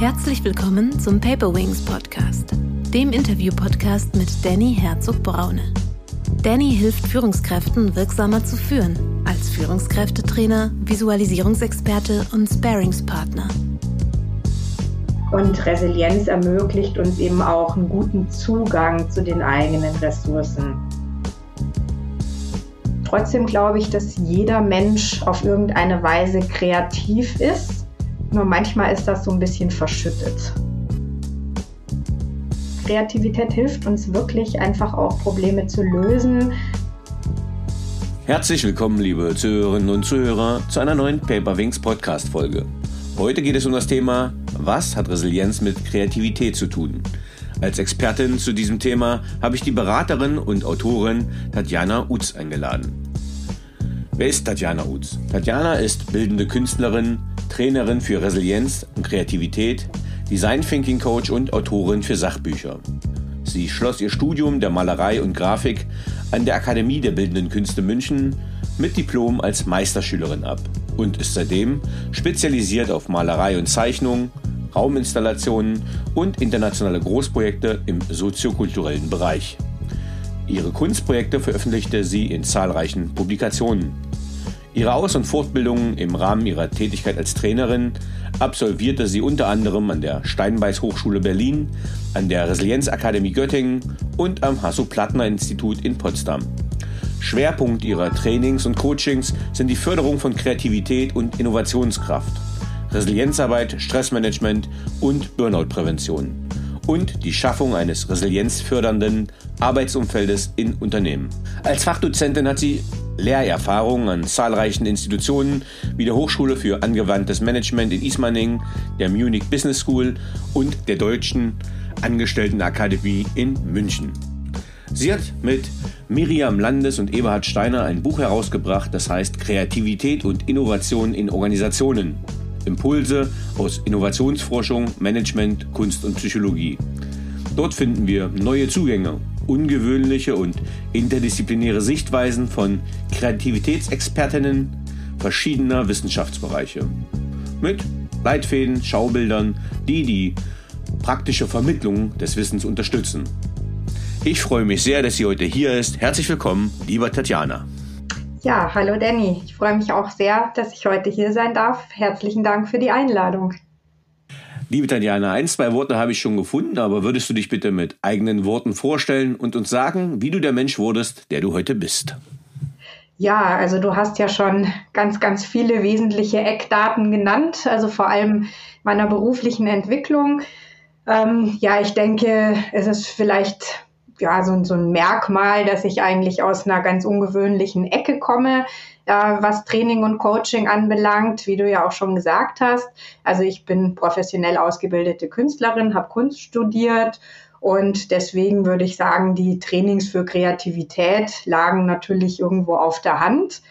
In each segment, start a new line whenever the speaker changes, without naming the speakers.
Herzlich willkommen zum Paper Wings Podcast, dem Interview-Podcast mit Danny Herzog-Braune. Danny hilft Führungskräften wirksamer zu führen, als Führungskräftetrainer, Visualisierungsexperte und Sparingspartner.
Und Resilienz ermöglicht uns eben auch einen guten Zugang zu den eigenen Ressourcen. Trotzdem glaube ich, dass jeder Mensch auf irgendeine Weise kreativ ist. Nur manchmal ist das so ein bisschen verschüttet. Kreativität hilft uns wirklich einfach auch Probleme zu lösen.
Herzlich willkommen, liebe Zuhörerinnen und Zuhörer, zu einer neuen Paperwings Podcast Folge. Heute geht es um das Thema, was hat Resilienz mit Kreativität zu tun? Als Expertin zu diesem Thema habe ich die Beraterin und Autorin Tatjana Utz eingeladen. Wer ist Tatjana Utz? Tatjana ist bildende Künstlerin, Trainerin für Resilienz und Kreativität, Design Thinking Coach und Autorin für Sachbücher. Sie schloss ihr Studium der Malerei und Grafik an der Akademie der Bildenden Künste München mit Diplom als Meisterschülerin ab und ist seitdem spezialisiert auf Malerei und Zeichnung, Rauminstallationen und internationale Großprojekte im soziokulturellen Bereich. Ihre Kunstprojekte veröffentlichte sie in zahlreichen Publikationen. Ihre Aus- und Fortbildungen im Rahmen ihrer Tätigkeit als Trainerin absolvierte sie unter anderem an der Steinbeiß Hochschule Berlin, an der Resilienzakademie Göttingen und am Hasso-Plattner-Institut in Potsdam. Schwerpunkt ihrer Trainings und Coachings sind die Förderung von Kreativität und Innovationskraft, Resilienzarbeit, Stressmanagement und Burnout-Prävention und die Schaffung eines resilienzfördernden Arbeitsumfeldes in Unternehmen. Als Fachdozentin hat sie Lehrerfahrung an zahlreichen Institutionen wie der Hochschule für angewandtes Management in Ismaning, der Munich Business School und der Deutschen Angestelltenakademie in München. Sie hat mit Miriam Landes und Eberhard Steiner ein Buch herausgebracht, das heißt Kreativität und Innovation in Organisationen. Impulse aus Innovationsforschung, Management, Kunst und Psychologie. Dort finden wir neue Zugänge, ungewöhnliche und interdisziplinäre Sichtweisen von Kreativitätsexpertinnen verschiedener Wissenschaftsbereiche. Mit Leitfäden, Schaubildern, die die praktische Vermittlung des Wissens unterstützen. Ich freue mich sehr, dass sie heute hier ist. Herzlich willkommen, lieber Tatjana.
Ja, hallo Danny. Ich freue mich auch sehr, dass ich heute hier sein darf. Herzlichen Dank für die Einladung.
Liebe Tatjana, ein, zwei Worte habe ich schon gefunden, aber würdest du dich bitte mit eigenen Worten vorstellen und uns sagen, wie du der Mensch wurdest, der du heute bist?
Ja, also du hast ja schon ganz, ganz viele wesentliche Eckdaten genannt, also vor allem meiner beruflichen Entwicklung. Ähm, ja, ich denke, es ist vielleicht ja, so, so ein Merkmal, dass ich eigentlich aus einer ganz ungewöhnlichen Ecke komme, äh, was Training und Coaching anbelangt, wie du ja auch schon gesagt hast. Also ich bin professionell ausgebildete Künstlerin, habe Kunst studiert und deswegen würde ich sagen, die Trainings für Kreativität lagen natürlich irgendwo auf der Hand.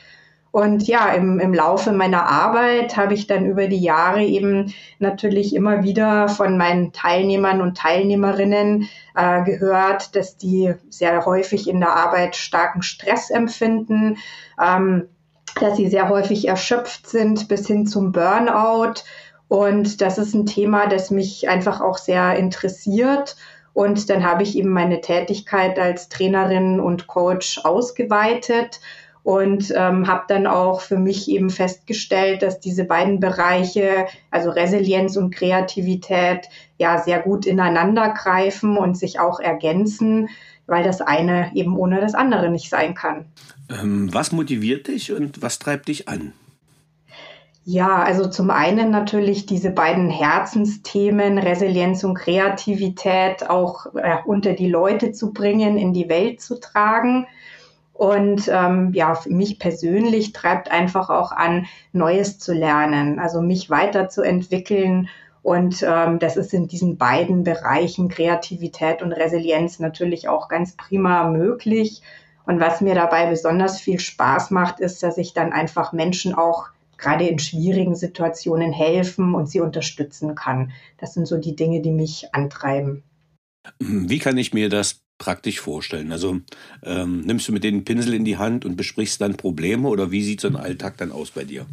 Und ja, im, im Laufe meiner Arbeit habe ich dann über die Jahre eben natürlich immer wieder von meinen Teilnehmern und Teilnehmerinnen äh, gehört, dass die sehr häufig in der Arbeit starken Stress empfinden, ähm, dass sie sehr häufig erschöpft sind bis hin zum Burnout. Und das ist ein Thema, das mich einfach auch sehr interessiert. Und dann habe ich eben meine Tätigkeit als Trainerin und Coach ausgeweitet und ähm, habe dann auch für mich eben festgestellt, dass diese beiden Bereiche, also Resilienz und Kreativität, ja sehr gut ineinander greifen und sich auch ergänzen, weil das eine eben ohne das andere nicht sein kann.
Ähm, was motiviert dich und was treibt dich an?
Ja, also zum einen natürlich diese beiden Herzensthemen, Resilienz und Kreativität, auch äh, unter die Leute zu bringen, in die Welt zu tragen. Und ähm, ja, für mich persönlich treibt einfach auch an, Neues zu lernen, also mich weiterzuentwickeln. Und ähm, das ist in diesen beiden Bereichen Kreativität und Resilienz natürlich auch ganz prima möglich. Und was mir dabei besonders viel Spaß macht, ist, dass ich dann einfach Menschen auch gerade in schwierigen Situationen helfen und sie unterstützen kann. Das sind so die Dinge, die mich antreiben.
Wie kann ich mir das praktisch vorstellen? Also ähm, nimmst du mit den Pinsel in die Hand und besprichst dann Probleme oder wie sieht so ein Alltag dann aus bei dir?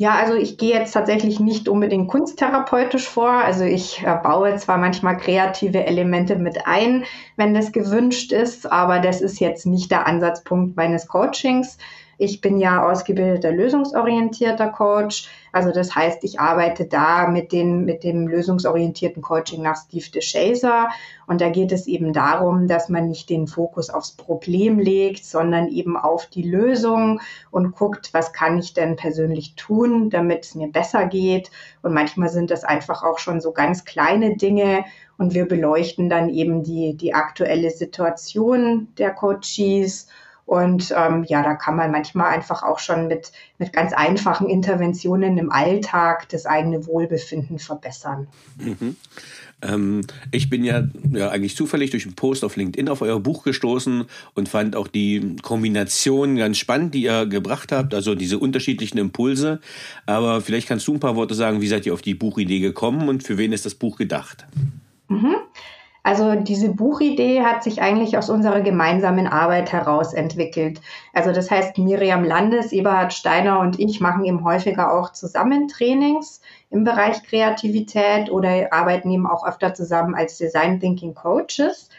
Ja, also ich gehe jetzt tatsächlich nicht unbedingt kunsttherapeutisch vor. Also ich äh, baue zwar manchmal kreative Elemente mit ein, wenn das gewünscht ist, aber das ist jetzt nicht der Ansatzpunkt meines Coachings. Ich bin ja ausgebildeter lösungsorientierter Coach. Also das heißt, ich arbeite da mit, den, mit dem lösungsorientierten Coaching nach Steve DeShazer. Und da geht es eben darum, dass man nicht den Fokus aufs Problem legt, sondern eben auf die Lösung und guckt, was kann ich denn persönlich tun, damit es mir besser geht. Und manchmal sind das einfach auch schon so ganz kleine Dinge. Und wir beleuchten dann eben die, die aktuelle Situation der Coaches und ähm, ja, da kann man manchmal einfach auch schon mit, mit ganz einfachen Interventionen im Alltag das eigene Wohlbefinden verbessern.
Mhm. Ähm, ich bin ja, ja eigentlich zufällig durch einen Post auf LinkedIn auf euer Buch gestoßen und fand auch die Kombination ganz spannend, die ihr gebracht habt, also diese unterschiedlichen Impulse. Aber vielleicht kannst du ein paar Worte sagen, wie seid ihr auf die Buchidee gekommen und für wen ist das Buch gedacht?
Mhm. Also diese Buchidee hat sich eigentlich aus unserer gemeinsamen Arbeit heraus entwickelt. Also das heißt, Miriam Landes, Eberhard Steiner und ich machen eben häufiger auch zusammen Trainings im Bereich Kreativität oder arbeiten eben auch öfter zusammen als Design Thinking Coaches.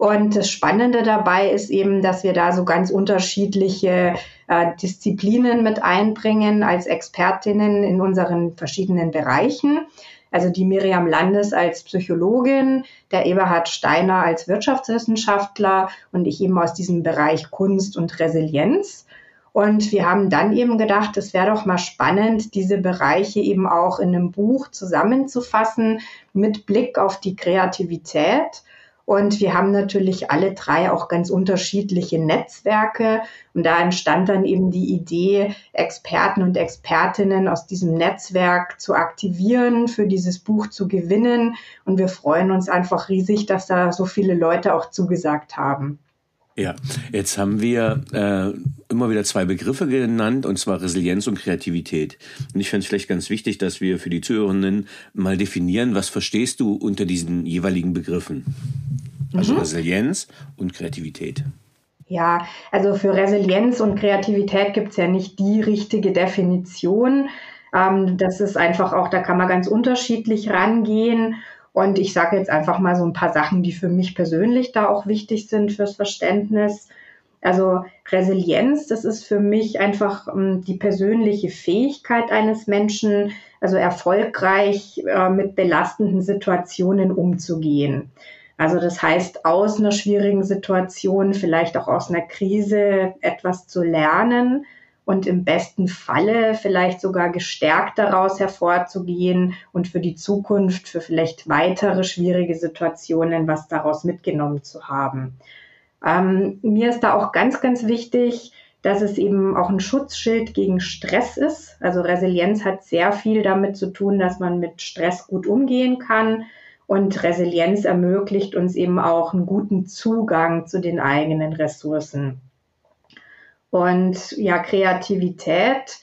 Und das Spannende dabei ist eben, dass wir da so ganz unterschiedliche äh, Disziplinen mit einbringen als Expertinnen in unseren verschiedenen Bereichen. Also die Miriam Landes als Psychologin, der Eberhard Steiner als Wirtschaftswissenschaftler und ich eben aus diesem Bereich Kunst und Resilienz. Und wir haben dann eben gedacht, es wäre doch mal spannend, diese Bereiche eben auch in einem Buch zusammenzufassen mit Blick auf die Kreativität und wir haben natürlich alle drei auch ganz unterschiedliche Netzwerke. Und da entstand dann eben die Idee, Experten und Expertinnen aus diesem Netzwerk zu aktivieren, für dieses Buch zu gewinnen. Und wir freuen uns einfach riesig, dass da so viele Leute auch zugesagt haben.
Ja, jetzt haben wir äh, immer wieder zwei Begriffe genannt, und zwar Resilienz und Kreativität. Und ich fände es vielleicht ganz wichtig, dass wir für die Zuhörenden mal definieren, was verstehst du unter diesen jeweiligen Begriffen? Also mhm. Resilienz und Kreativität.
Ja, also für Resilienz und Kreativität gibt es ja nicht die richtige Definition. Ähm, das ist einfach auch, da kann man ganz unterschiedlich rangehen. Und ich sage jetzt einfach mal so ein paar Sachen, die für mich persönlich da auch wichtig sind fürs Verständnis. Also Resilienz, das ist für mich einfach ähm, die persönliche Fähigkeit eines Menschen, also erfolgreich äh, mit belastenden Situationen umzugehen. Also das heißt, aus einer schwierigen Situation, vielleicht auch aus einer Krise etwas zu lernen und im besten Falle vielleicht sogar gestärkt daraus hervorzugehen und für die Zukunft, für vielleicht weitere schwierige Situationen was daraus mitgenommen zu haben. Ähm, mir ist da auch ganz, ganz wichtig, dass es eben auch ein Schutzschild gegen Stress ist. Also Resilienz hat sehr viel damit zu tun, dass man mit Stress gut umgehen kann und Resilienz ermöglicht uns eben auch einen guten Zugang zu den eigenen Ressourcen. Und ja, Kreativität,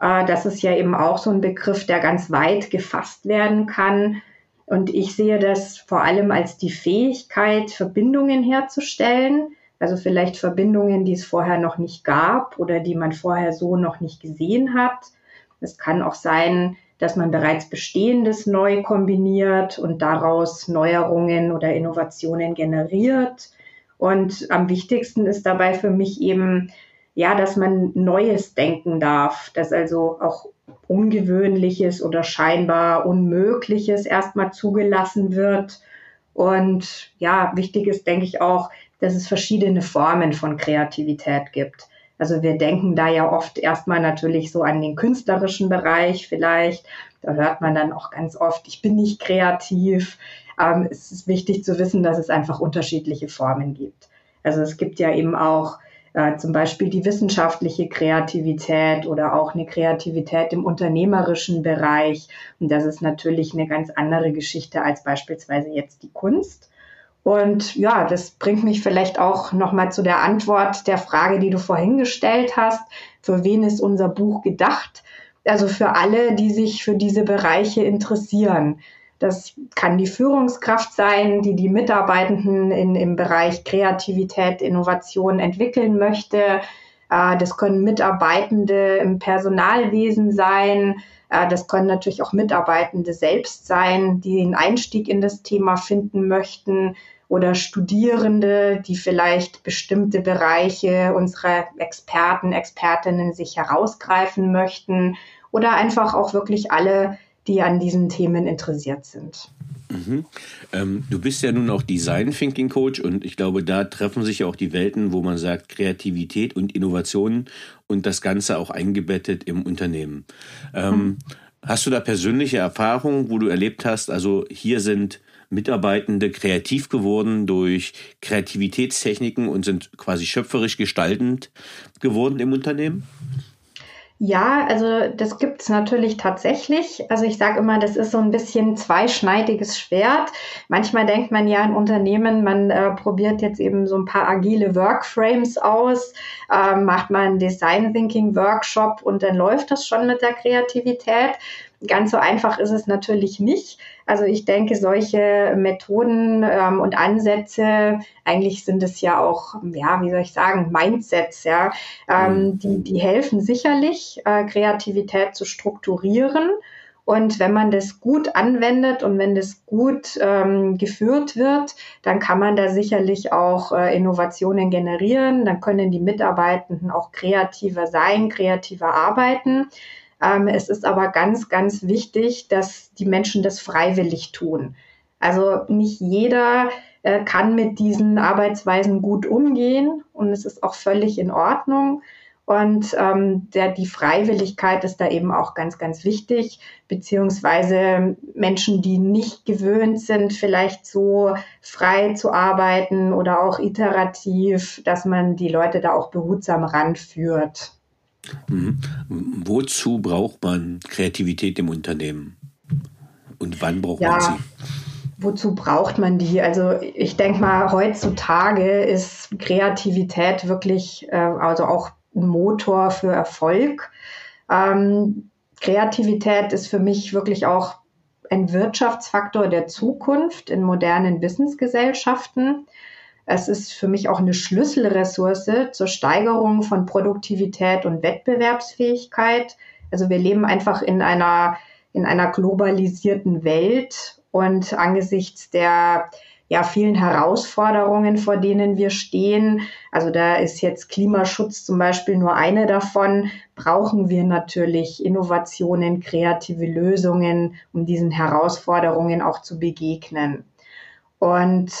äh, das ist ja eben auch so ein Begriff, der ganz weit gefasst werden kann. Und ich sehe das vor allem als die Fähigkeit, Verbindungen herzustellen. Also vielleicht Verbindungen, die es vorher noch nicht gab oder die man vorher so noch nicht gesehen hat. Es kann auch sein, dass man bereits Bestehendes neu kombiniert und daraus Neuerungen oder Innovationen generiert. Und am wichtigsten ist dabei für mich eben, ja, dass man Neues denken darf, dass also auch Ungewöhnliches oder scheinbar Unmögliches erstmal zugelassen wird. Und ja, wichtig ist, denke ich auch, dass es verschiedene Formen von Kreativität gibt. Also wir denken da ja oft erstmal natürlich so an den künstlerischen Bereich vielleicht. Da hört man dann auch ganz oft, ich bin nicht kreativ. Ähm, es ist wichtig zu wissen, dass es einfach unterschiedliche Formen gibt. Also es gibt ja eben auch äh, zum Beispiel die wissenschaftliche Kreativität oder auch eine Kreativität im unternehmerischen Bereich. Und das ist natürlich eine ganz andere Geschichte als beispielsweise jetzt die Kunst. Und ja, das bringt mich vielleicht auch nochmal zu der Antwort der Frage, die du vorhin gestellt hast. Für wen ist unser Buch gedacht? Also für alle, die sich für diese Bereiche interessieren. Das kann die Führungskraft sein, die die Mitarbeitenden in, im Bereich Kreativität, Innovation entwickeln möchte. Äh, das können Mitarbeitende im Personalwesen sein. Äh, das können natürlich auch Mitarbeitende selbst sein, die den Einstieg in das Thema finden möchten oder Studierende, die vielleicht bestimmte Bereiche unserer Experten, Expertinnen sich herausgreifen möchten oder einfach auch wirklich alle, die an diesen Themen interessiert sind.
Mhm. Ähm, du bist ja nun auch Design Thinking Coach und ich glaube, da treffen sich ja auch die Welten, wo man sagt Kreativität und Innovation und das Ganze auch eingebettet im Unternehmen. Ähm, mhm. Hast du da persönliche Erfahrungen, wo du erlebt hast, also hier sind Mitarbeitende kreativ geworden durch Kreativitätstechniken und sind quasi schöpferisch gestaltend geworden im Unternehmen?
Ja, also das gibt es natürlich tatsächlich. Also ich sage immer, das ist so ein bisschen zweischneidiges Schwert. Manchmal denkt man ja in Unternehmen, man äh, probiert jetzt eben so ein paar agile Workframes aus, äh, macht mal einen Design Thinking Workshop und dann läuft das schon mit der Kreativität. Ganz so einfach ist es natürlich nicht. Also ich denke, solche Methoden ähm, und Ansätze, eigentlich sind es ja auch, ja, wie soll ich sagen, Mindsets, ja, ähm, mhm. die, die helfen sicherlich, äh, Kreativität zu strukturieren. Und wenn man das gut anwendet und wenn das gut ähm, geführt wird, dann kann man da sicherlich auch äh, Innovationen generieren. Dann können die Mitarbeitenden auch kreativer sein, kreativer arbeiten. Ähm, es ist aber ganz, ganz wichtig, dass die Menschen das freiwillig tun. Also nicht jeder äh, kann mit diesen Arbeitsweisen gut umgehen und es ist auch völlig in Ordnung. Und ähm, der, die Freiwilligkeit ist da eben auch ganz, ganz wichtig, beziehungsweise Menschen, die nicht gewöhnt sind, vielleicht so frei zu arbeiten oder auch iterativ, dass man die Leute da auch behutsam ranführt.
Mhm. Wozu braucht man Kreativität im Unternehmen? Und wann braucht ja. man sie?
Wozu braucht man die? Also ich denke mal, heutzutage ist Kreativität wirklich, äh, also auch ein Motor für Erfolg. Ähm, Kreativität ist für mich wirklich auch ein Wirtschaftsfaktor der Zukunft in modernen Wissensgesellschaften. Es ist für mich auch eine Schlüsselressource zur Steigerung von Produktivität und Wettbewerbsfähigkeit. Also wir leben einfach in einer, in einer globalisierten Welt und angesichts der ja, vielen Herausforderungen, vor denen wir stehen. Also da ist jetzt Klimaschutz zum Beispiel nur eine davon. Brauchen wir natürlich Innovationen, kreative Lösungen, um diesen Herausforderungen auch zu begegnen. Und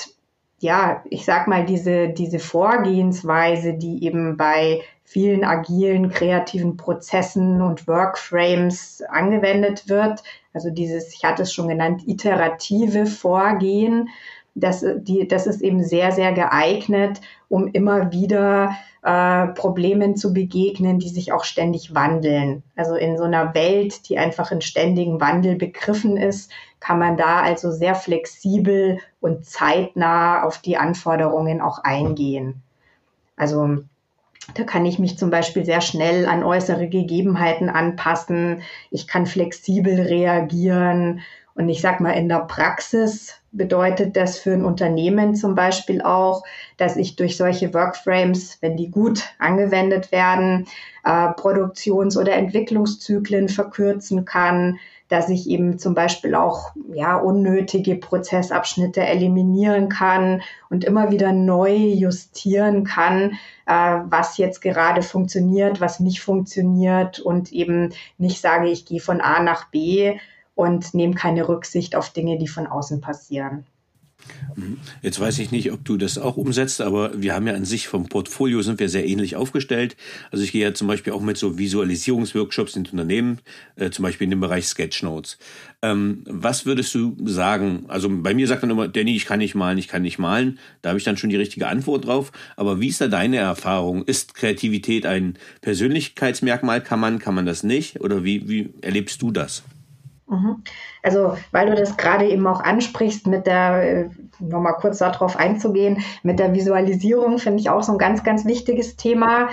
ja, ich sag mal, diese, diese Vorgehensweise, die eben bei vielen agilen, kreativen Prozessen und Workframes angewendet wird, also dieses, ich hatte es schon genannt, iterative Vorgehen, das, die, das ist eben sehr, sehr geeignet, um immer wieder äh, Problemen zu begegnen, die sich auch ständig wandeln. Also in so einer Welt, die einfach in ständigem Wandel begriffen ist, kann man da also sehr flexibel und zeitnah auf die Anforderungen auch eingehen. Also da kann ich mich zum Beispiel sehr schnell an äußere Gegebenheiten anpassen. Ich kann flexibel reagieren. Und ich sag mal, in der Praxis bedeutet das für ein Unternehmen zum Beispiel auch, dass ich durch solche Workframes, wenn die gut angewendet werden, äh, Produktions- oder Entwicklungszyklen verkürzen kann, dass ich eben zum Beispiel auch ja, unnötige Prozessabschnitte eliminieren kann und immer wieder neu justieren kann, äh, was jetzt gerade funktioniert, was nicht funktioniert und eben nicht sage, ich gehe von A nach B und nehme keine Rücksicht auf Dinge, die von außen passieren.
Jetzt weiß ich nicht, ob du das auch umsetzt, aber wir haben ja an sich vom Portfolio sind wir sehr ähnlich aufgestellt. Also ich gehe ja zum Beispiel auch mit so Visualisierungsworkshops in Unternehmen, äh, zum Beispiel in dem Bereich Sketchnotes. Ähm, was würdest du sagen? Also bei mir sagt dann immer, Danny, ich kann nicht malen, ich kann nicht malen. Da habe ich dann schon die richtige Antwort drauf. Aber wie ist da deine Erfahrung? Ist Kreativität ein Persönlichkeitsmerkmal? Kann man, kann man das nicht? Oder wie, wie erlebst du das?
Mhm. Also, weil du das gerade eben auch ansprichst, mit der, äh, nochmal kurz darauf einzugehen, mit der Visualisierung finde ich auch so ein ganz, ganz wichtiges Thema.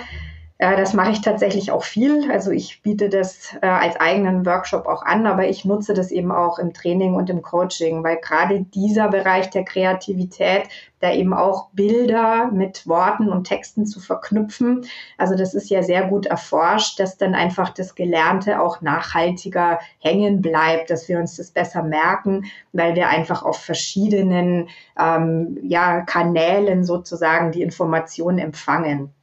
Äh, das mache ich tatsächlich auch viel. Also ich biete das äh, als eigenen Workshop auch an, aber ich nutze das eben auch im Training und im Coaching, weil gerade dieser Bereich der Kreativität, da eben auch Bilder mit Worten und Texten zu verknüpfen. Also das ist ja sehr gut erforscht, dass dann einfach das Gelernte auch nachhaltiger hängen bleibt, dass wir uns das besser merken, weil wir einfach auf verschiedenen ähm, ja, Kanälen sozusagen die Informationen empfangen.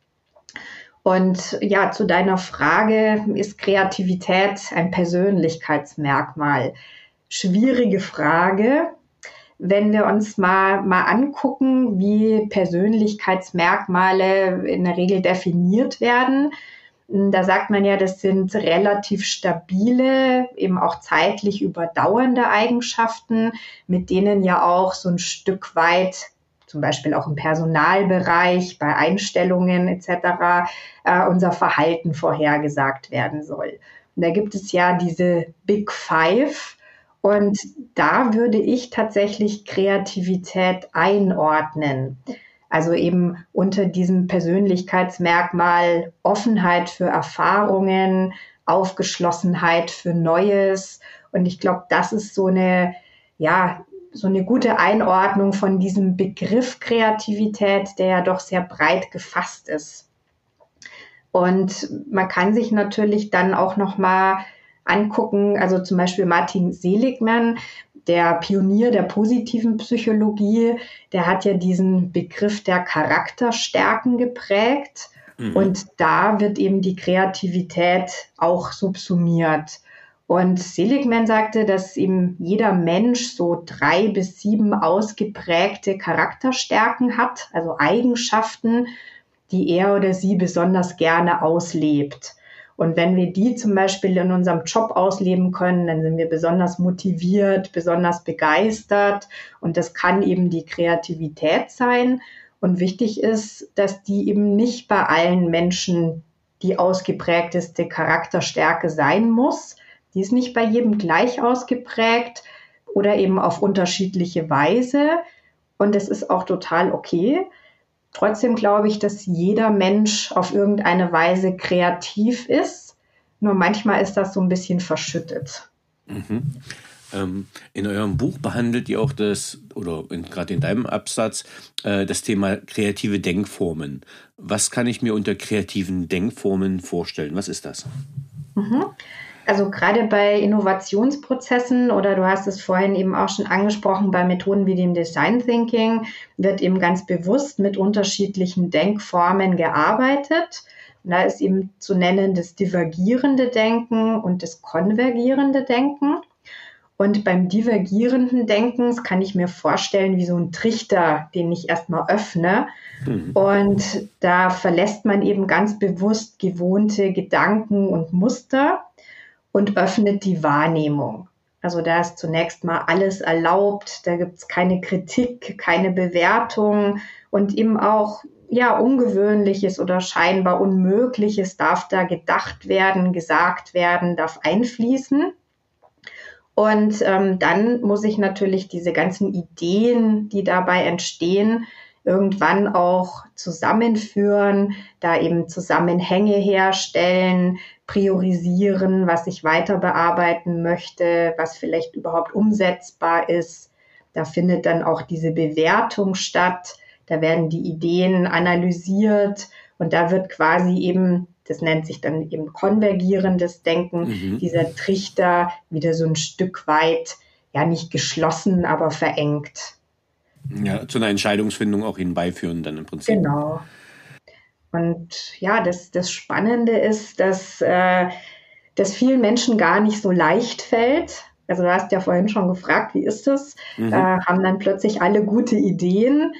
Und ja, zu deiner Frage, ist Kreativität ein Persönlichkeitsmerkmal? Schwierige Frage. Wenn wir uns mal, mal angucken, wie Persönlichkeitsmerkmale in der Regel definiert werden, da sagt man ja, das sind relativ stabile, eben auch zeitlich überdauernde Eigenschaften, mit denen ja auch so ein Stück weit zum Beispiel auch im Personalbereich, bei Einstellungen etc., äh, unser Verhalten vorhergesagt werden soll. Und da gibt es ja diese Big Five. Und da würde ich tatsächlich Kreativität einordnen. Also eben unter diesem Persönlichkeitsmerkmal Offenheit für Erfahrungen, Aufgeschlossenheit für Neues. Und ich glaube, das ist so eine, ja, so eine gute Einordnung von diesem Begriff Kreativität, der ja doch sehr breit gefasst ist. Und man kann sich natürlich dann auch noch mal angucken, also zum Beispiel Martin Seligman, der Pionier der positiven Psychologie, der hat ja diesen Begriff der Charakterstärken geprägt. Mhm. Und da wird eben die Kreativität auch subsumiert. Und Seligman sagte, dass eben jeder Mensch so drei bis sieben ausgeprägte Charakterstärken hat, also Eigenschaften, die er oder sie besonders gerne auslebt. Und wenn wir die zum Beispiel in unserem Job ausleben können, dann sind wir besonders motiviert, besonders begeistert. Und das kann eben die Kreativität sein. Und wichtig ist, dass die eben nicht bei allen Menschen die ausgeprägteste Charakterstärke sein muss, die ist nicht bei jedem gleich ausgeprägt oder eben auf unterschiedliche Weise. Und es ist auch total okay. Trotzdem glaube ich, dass jeder Mensch auf irgendeine Weise kreativ ist. Nur manchmal ist das so ein bisschen verschüttet.
Mhm. Ähm, in eurem Buch behandelt ihr auch das, oder gerade in deinem Absatz, äh, das Thema kreative Denkformen. Was kann ich mir unter kreativen Denkformen vorstellen? Was ist das?
Mhm. Also gerade bei Innovationsprozessen oder du hast es vorhin eben auch schon angesprochen, bei Methoden wie dem Design Thinking wird eben ganz bewusst mit unterschiedlichen Denkformen gearbeitet. Und da ist eben zu nennen das divergierende Denken und das konvergierende Denken. Und beim divergierenden Denken kann ich mir vorstellen wie so ein Trichter, den ich erstmal öffne. Mhm. Und da verlässt man eben ganz bewusst gewohnte Gedanken und Muster und öffnet die Wahrnehmung. Also da ist zunächst mal alles erlaubt, da gibt es keine Kritik, keine Bewertung und eben auch ja ungewöhnliches oder scheinbar unmögliches darf da gedacht werden, gesagt werden, darf einfließen. Und ähm, dann muss ich natürlich diese ganzen Ideen, die dabei entstehen, irgendwann auch zusammenführen, da eben Zusammenhänge herstellen, priorisieren, was ich weiter bearbeiten möchte, was vielleicht überhaupt umsetzbar ist. Da findet dann auch diese Bewertung statt. Da werden die Ideen analysiert und da wird quasi eben, das nennt sich dann eben konvergierendes Denken, mhm. dieser Trichter wieder so ein Stück weit, ja nicht geschlossen, aber verengt.
Ja, zu einer Entscheidungsfindung auch hinbeiführen dann im Prinzip.
Genau. Und ja, das, das Spannende ist, dass äh, das vielen Menschen gar nicht so leicht fällt. Also du hast ja vorhin schon gefragt, wie ist das? Mhm. Äh, haben dann plötzlich alle gute Ideen.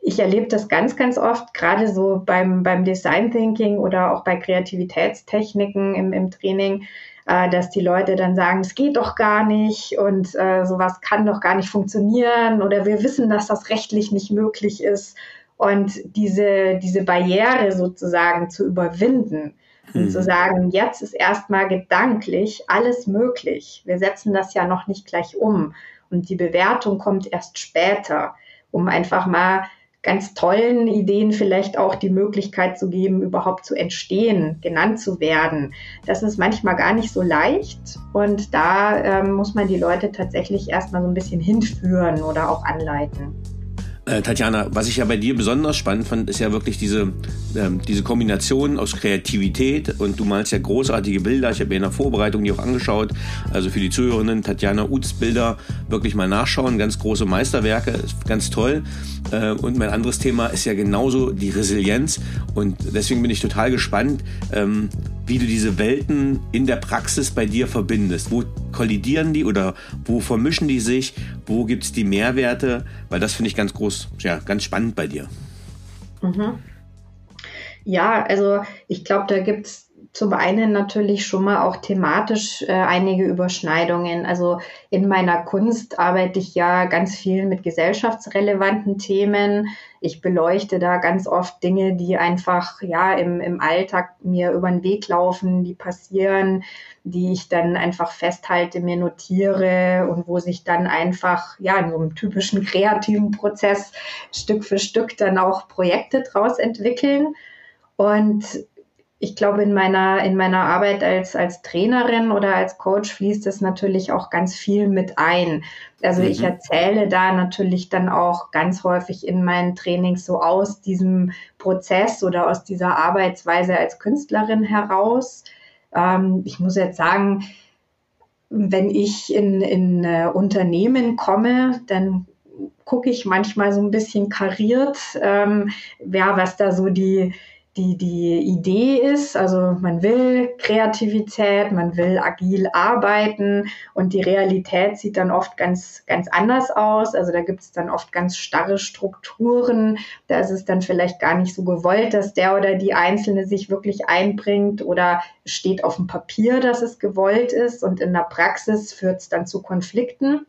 Ich erlebe das ganz, ganz oft, gerade so beim, beim Design Thinking oder auch bei Kreativitätstechniken im, im Training, äh, dass die Leute dann sagen, es geht doch gar nicht und äh, sowas kann doch gar nicht funktionieren oder wir wissen, dass das rechtlich nicht möglich ist. Und diese, diese Barriere sozusagen zu überwinden und zu mhm. sagen, jetzt ist erstmal gedanklich alles möglich. Wir setzen das ja noch nicht gleich um. Und die Bewertung kommt erst später, um einfach mal ganz tollen Ideen vielleicht auch die Möglichkeit zu geben, überhaupt zu entstehen, genannt zu werden. Das ist manchmal gar nicht so leicht und da ähm, muss man die Leute tatsächlich erstmal so ein bisschen hinführen oder auch anleiten.
Äh, Tatjana, was ich ja bei dir besonders spannend fand, ist ja wirklich diese, ähm, diese Kombination aus Kreativität und du malst ja großartige Bilder. Ich habe mir in der Vorbereitung die auch angeschaut. Also für die Zuhörerinnen, Tatjana Uths Bilder wirklich mal nachschauen. Ganz große Meisterwerke, ganz toll. Äh, und mein anderes Thema ist ja genauso die Resilienz. Und deswegen bin ich total gespannt, ähm, wie du diese Welten in der Praxis bei dir verbindest. Wo kollidieren die oder wo vermischen die sich? Wo gibt es die Mehrwerte? Weil das finde ich ganz groß, ja, ganz spannend bei dir.
Mhm. Ja, also ich glaube, da gibt es zum einen natürlich schon mal auch thematisch äh, einige Überschneidungen. Also in meiner Kunst arbeite ich ja ganz viel mit gesellschaftsrelevanten Themen. Ich beleuchte da ganz oft Dinge, die einfach ja im, im Alltag mir über den Weg laufen, die passieren, die ich dann einfach festhalte, mir notiere und wo sich dann einfach ja in so einem typischen kreativen Prozess Stück für Stück dann auch Projekte draus entwickeln. Und ich glaube, in meiner, in meiner Arbeit als, als Trainerin oder als Coach fließt es natürlich auch ganz viel mit ein. Also mhm. ich erzähle da natürlich dann auch ganz häufig in meinen Trainings so aus diesem Prozess oder aus dieser Arbeitsweise als Künstlerin heraus. Ähm, ich muss jetzt sagen, wenn ich in, in äh, Unternehmen komme, dann gucke ich manchmal so ein bisschen kariert, ähm, ja, was da so die, die, die Idee ist. Also man will Kreativität, man will agil arbeiten und die Realität sieht dann oft ganz, ganz anders aus. Also da gibt es dann oft ganz starre Strukturen. Da ist es dann vielleicht gar nicht so gewollt, dass der oder die Einzelne sich wirklich einbringt oder steht auf dem Papier, dass es gewollt ist und in der Praxis führt es dann zu Konflikten.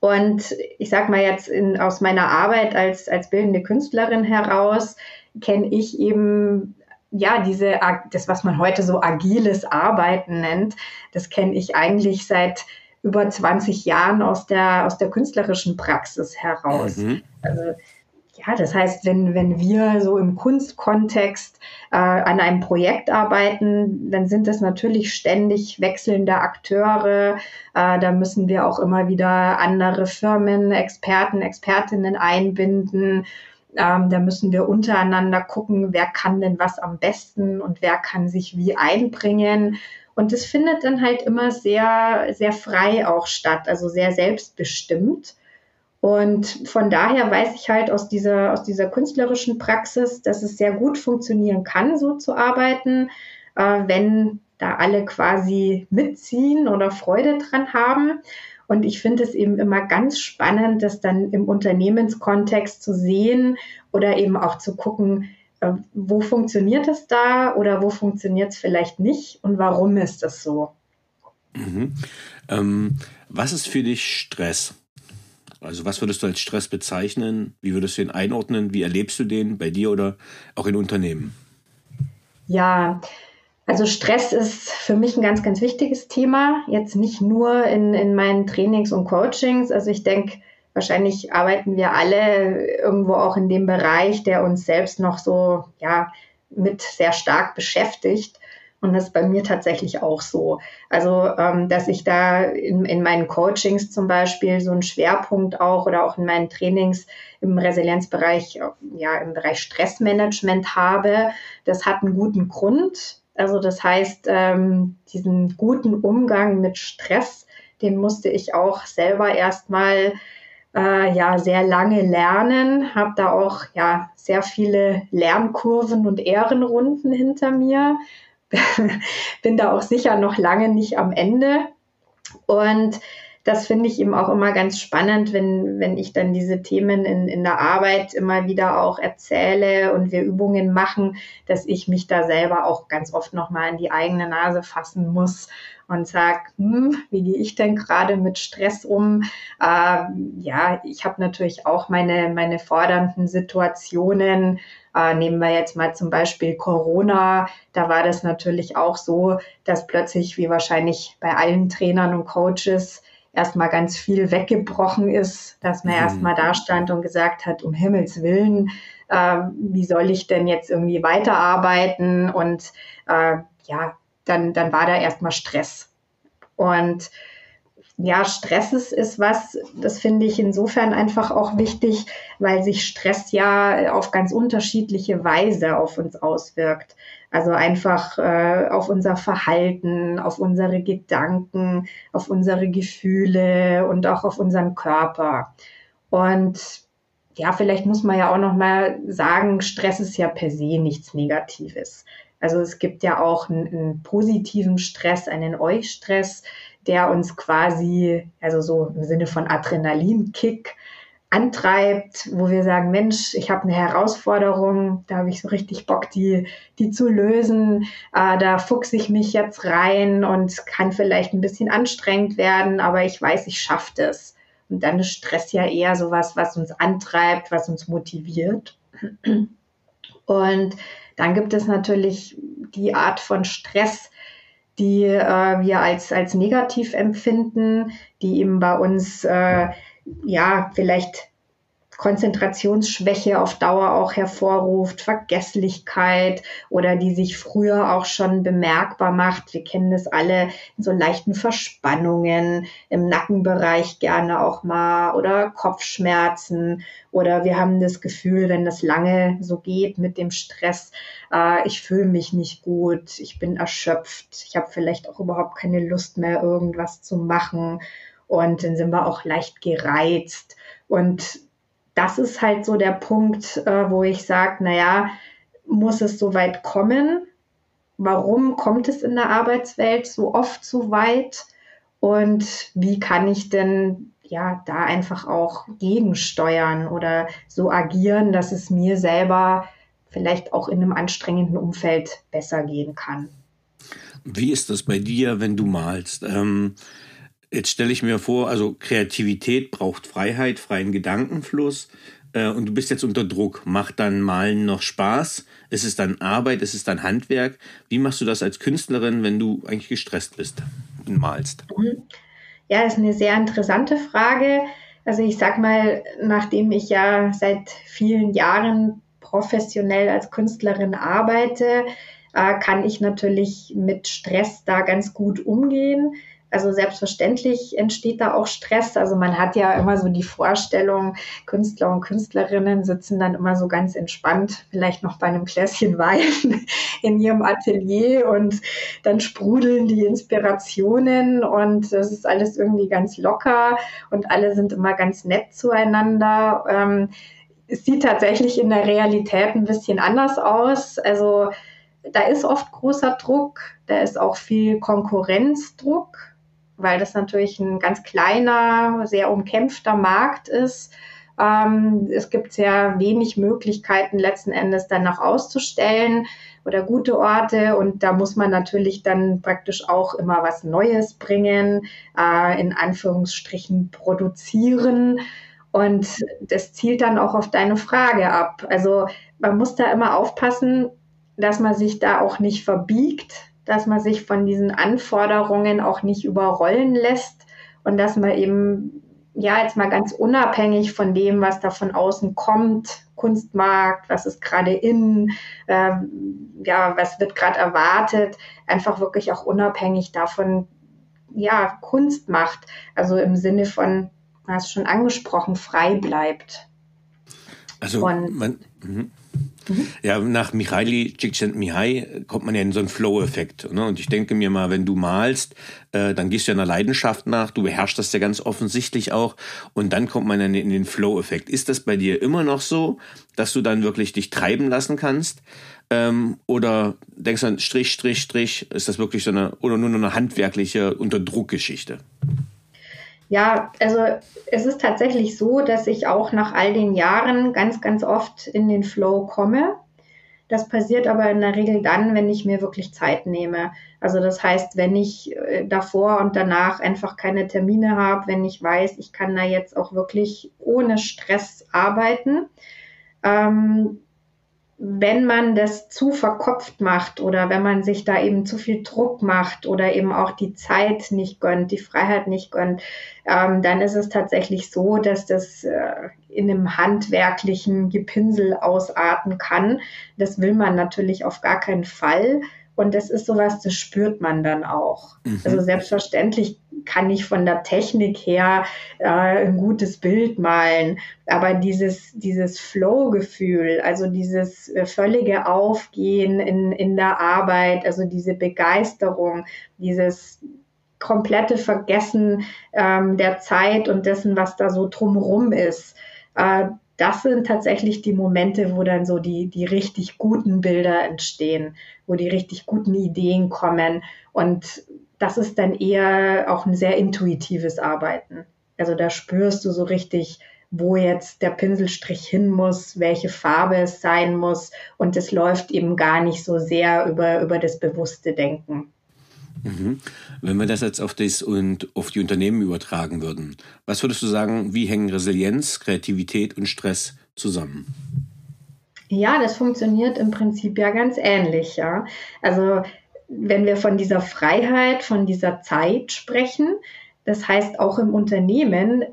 Und ich sage mal jetzt in, aus meiner Arbeit als, als bildende Künstlerin heraus, kenne ich eben ja, diese, das, was man heute so agiles Arbeiten nennt, das kenne ich eigentlich seit über 20 Jahren aus der, aus der künstlerischen Praxis heraus. Mhm. Also, ja, das heißt, wenn, wenn wir so im Kunstkontext äh, an einem Projekt arbeiten, dann sind das natürlich ständig wechselnde Akteure. Äh, da müssen wir auch immer wieder andere Firmen, Experten, Expertinnen einbinden. Ähm, da müssen wir untereinander gucken, wer kann denn was am besten und wer kann sich wie einbringen. Und das findet dann halt immer sehr, sehr frei auch statt, also sehr selbstbestimmt. Und von daher weiß ich halt aus dieser, aus dieser künstlerischen Praxis, dass es sehr gut funktionieren kann, so zu arbeiten, äh, wenn da alle quasi mitziehen oder Freude dran haben. Und ich finde es eben immer ganz spannend, das dann im Unternehmenskontext zu sehen oder eben auch zu gucken, äh, wo funktioniert es da oder wo funktioniert es vielleicht nicht und warum ist das so?
Mhm. Ähm, was ist für dich Stress? Also was würdest du als Stress bezeichnen? Wie würdest du ihn einordnen? Wie erlebst du den bei dir oder auch in Unternehmen?
Ja, also Stress ist für mich ein ganz, ganz wichtiges Thema. Jetzt nicht nur in, in meinen Trainings und Coachings. Also ich denke, wahrscheinlich arbeiten wir alle irgendwo auch in dem Bereich, der uns selbst noch so, ja, mit sehr stark beschäftigt. Und das ist bei mir tatsächlich auch so. Also, ähm, dass ich da in, in meinen Coachings zum Beispiel so einen Schwerpunkt auch oder auch in meinen Trainings im Resilienzbereich, ja, im Bereich Stressmanagement habe, das hat einen guten Grund. Also das heißt, ähm, diesen guten Umgang mit Stress, den musste ich auch selber erstmal äh, ja sehr lange lernen, habe da auch ja sehr viele Lernkurven und Ehrenrunden hinter mir, bin da auch sicher noch lange nicht am Ende. Und das finde ich eben auch immer ganz spannend, wenn, wenn ich dann diese Themen in, in der Arbeit immer wieder auch erzähle und wir Übungen machen, dass ich mich da selber auch ganz oft nochmal in die eigene Nase fassen muss und sage, hm, wie gehe ich denn gerade mit Stress um? Äh, ja, ich habe natürlich auch meine, meine fordernden Situationen. Äh, nehmen wir jetzt mal zum Beispiel Corona. Da war das natürlich auch so, dass plötzlich, wie wahrscheinlich bei allen Trainern und Coaches, erstmal ganz viel weggebrochen ist, dass man mhm. erstmal da stand und gesagt hat, um Himmels Willen, äh, wie soll ich denn jetzt irgendwie weiterarbeiten? Und äh, ja, dann, dann war da erstmal Stress. Und ja, Stress ist, ist was, das finde ich insofern einfach auch wichtig, weil sich Stress ja auf ganz unterschiedliche Weise auf uns auswirkt. Also einfach äh, auf unser Verhalten, auf unsere Gedanken, auf unsere Gefühle und auch auf unseren Körper. Und ja, vielleicht muss man ja auch noch mal sagen, Stress ist ja per se nichts Negatives. Also es gibt ja auch einen, einen positiven Stress, einen Eustress, der uns quasi, also so im Sinne von Adrenalinkick, antreibt, wo wir sagen, Mensch, ich habe eine Herausforderung, da habe ich so richtig Bock, die, die zu lösen. Äh, da fuchse ich mich jetzt rein und kann vielleicht ein bisschen anstrengend werden, aber ich weiß, ich schaffe das. Und dann ist Stress ja eher sowas, was uns antreibt, was uns motiviert. Und dann gibt es natürlich die Art von Stress, die äh, wir als, als negativ empfinden, die eben bei uns äh, ja vielleicht Konzentrationsschwäche auf Dauer auch hervorruft, Vergesslichkeit oder die sich früher auch schon bemerkbar macht. Wir kennen das alle in so leichten Verspannungen im Nackenbereich gerne auch mal oder Kopfschmerzen oder wir haben das Gefühl, wenn das lange so geht mit dem Stress, äh, ich fühle mich nicht gut, ich bin erschöpft, ich habe vielleicht auch überhaupt keine Lust mehr, irgendwas zu machen und dann sind wir auch leicht gereizt und das ist halt so der Punkt, äh, wo ich sage, naja, muss es so weit kommen? Warum kommt es in der Arbeitswelt so oft so weit? Und wie kann ich denn ja da einfach auch gegensteuern oder so agieren, dass es mir selber vielleicht auch in einem anstrengenden Umfeld besser gehen kann?
Wie ist das bei dir, wenn du malst? Ähm Jetzt stelle ich mir vor, also Kreativität braucht Freiheit, freien Gedankenfluss. Äh, und du bist jetzt unter Druck. Macht dann Malen noch Spaß? Ist es dann Arbeit? Ist es dann Handwerk? Wie machst du das als Künstlerin, wenn du eigentlich gestresst bist und malst?
Ja, ist eine sehr interessante Frage. Also ich sag mal, nachdem ich ja seit vielen Jahren professionell als Künstlerin arbeite, äh, kann ich natürlich mit Stress da ganz gut umgehen. Also selbstverständlich entsteht da auch Stress. Also man hat ja immer so die Vorstellung, Künstler und Künstlerinnen sitzen dann immer so ganz entspannt, vielleicht noch bei einem Gläschen Wein in ihrem Atelier und dann sprudeln die Inspirationen und das ist alles irgendwie ganz locker und alle sind immer ganz nett zueinander. Ähm, es sieht tatsächlich in der Realität ein bisschen anders aus. Also da ist oft großer Druck, da ist auch viel Konkurrenzdruck weil das natürlich ein ganz kleiner, sehr umkämpfter Markt ist. Ähm, es gibt sehr wenig Möglichkeiten letzten Endes dann noch auszustellen oder gute Orte und da muss man natürlich dann praktisch auch immer was Neues bringen, äh, in Anführungsstrichen produzieren. Und das zielt dann auch auf deine Frage ab. Also man muss da immer aufpassen, dass man sich da auch nicht verbiegt, dass man sich von diesen Anforderungen auch nicht überrollen lässt und dass man eben, ja, jetzt mal ganz unabhängig von dem, was da von außen kommt, Kunstmarkt, was ist gerade in, äh, ja, was wird gerade erwartet, einfach wirklich auch unabhängig davon, ja, Kunst macht. Also im Sinne von, du hast schon angesprochen, frei bleibt.
Also und, man, mhm. Ja, nach Mihaly Csikszentmihalyi kommt man ja in so einen Flow-Effekt. Ne? Und ich denke mir mal, wenn du malst, äh, dann gehst du ja einer Leidenschaft nach, du beherrschst das ja ganz offensichtlich auch und dann kommt man in den Flow-Effekt. Ist das bei dir immer noch so, dass du dann wirklich dich treiben lassen kannst? Ähm, oder denkst du dann Strich, Strich, Strich, ist das wirklich so eine, oder nur eine handwerkliche Unterdruckgeschichte?
Ja, also es ist tatsächlich so, dass ich auch nach all den Jahren ganz, ganz oft in den Flow komme. Das passiert aber in der Regel dann, wenn ich mir wirklich Zeit nehme. Also das heißt, wenn ich äh, davor und danach einfach keine Termine habe, wenn ich weiß, ich kann da jetzt auch wirklich ohne Stress arbeiten. Ähm, wenn man das zu verkopft macht oder wenn man sich da eben zu viel Druck macht oder eben auch die Zeit nicht gönnt, die Freiheit nicht gönnt, ähm, dann ist es tatsächlich so, dass das äh, in einem handwerklichen Gepinsel ausarten kann. Das will man natürlich auf gar keinen Fall. Und das ist sowas, das spürt man dann auch. Mhm. Also selbstverständlich kann ich von der Technik her äh, ein gutes Bild malen, aber dieses, dieses Flow-Gefühl, also dieses äh, völlige Aufgehen in, in der Arbeit, also diese Begeisterung, dieses komplette Vergessen ähm, der Zeit und dessen, was da so drumherum ist, äh, das sind tatsächlich die Momente, wo dann so die, die richtig guten Bilder entstehen, wo die richtig guten Ideen kommen. Und das ist dann eher auch ein sehr intuitives Arbeiten. Also da spürst du so richtig, wo jetzt der Pinselstrich hin muss, welche Farbe es sein muss. Und es läuft eben gar nicht so sehr über, über das bewusste Denken.
Mhm. Wenn wir das jetzt auf das und auf die Unternehmen übertragen würden, was würdest du sagen, wie hängen Resilienz, Kreativität und Stress zusammen?
Ja, das funktioniert im Prinzip ja ganz ähnlich, ja. Also wenn wir von dieser Freiheit, von dieser Zeit sprechen, das heißt auch im Unternehmen,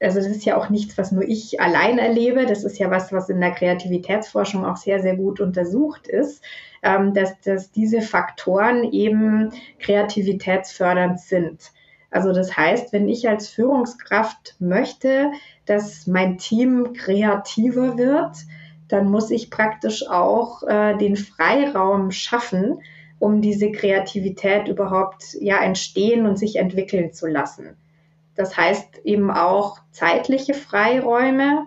also das ist ja auch nichts, was nur ich allein erlebe, das ist ja was, was in der Kreativitätsforschung auch sehr, sehr gut untersucht ist, ähm, dass, dass diese Faktoren eben kreativitätsfördernd sind. Also das heißt, wenn ich als Führungskraft möchte, dass mein Team kreativer wird, dann muss ich praktisch auch äh, den Freiraum schaffen, um diese Kreativität überhaupt ja entstehen und sich entwickeln zu lassen. Das heißt eben auch zeitliche Freiräume.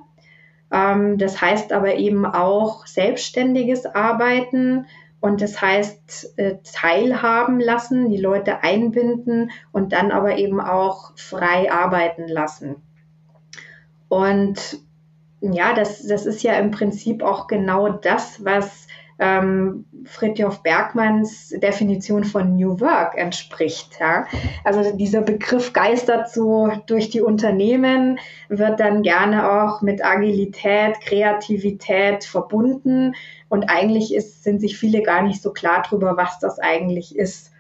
Ähm, das heißt aber eben auch selbstständiges Arbeiten und das heißt äh, teilhaben lassen, die Leute einbinden und dann aber eben auch frei arbeiten lassen. Und ja, das, das ist ja im Prinzip auch genau das, was ähm, Fritjof Bergmanns Definition von New Work entspricht. Ja? Also dieser Begriff geistert so durch die Unternehmen, wird dann gerne auch mit Agilität, Kreativität verbunden und eigentlich ist, sind sich viele gar nicht so klar darüber, was das eigentlich ist.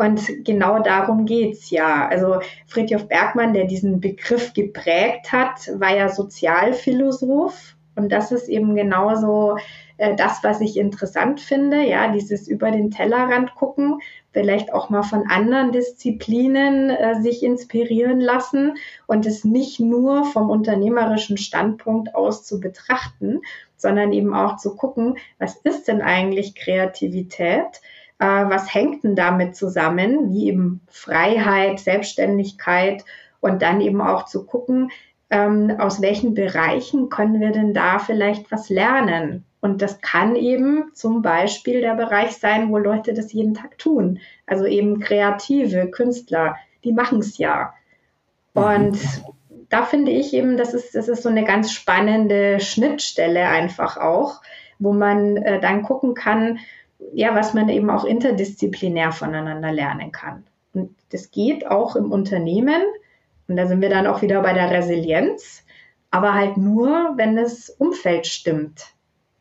Und genau darum geht's ja. Also Fritjof Bergmann, der diesen Begriff geprägt hat, war ja Sozialphilosoph. Und das ist eben genauso äh, das, was ich interessant finde, ja, dieses über den Tellerrand gucken, vielleicht auch mal von anderen Disziplinen äh, sich inspirieren lassen und es nicht nur vom unternehmerischen Standpunkt aus zu betrachten, sondern eben auch zu gucken, was ist denn eigentlich Kreativität? Äh, was hängt denn damit zusammen, wie eben Freiheit, Selbstständigkeit und dann eben auch zu gucken, ähm, aus welchen Bereichen können wir denn da vielleicht was lernen? Und das kann eben zum Beispiel der Bereich sein, wo Leute das jeden Tag tun. Also eben kreative Künstler, die machen es ja. Und da finde ich eben, das ist, das ist so eine ganz spannende Schnittstelle einfach auch, wo man äh, dann gucken kann, ja, was man eben auch interdisziplinär voneinander lernen kann. Und das geht auch im Unternehmen. Und da sind wir dann auch wieder bei der Resilienz, aber halt nur, wenn das Umfeld stimmt.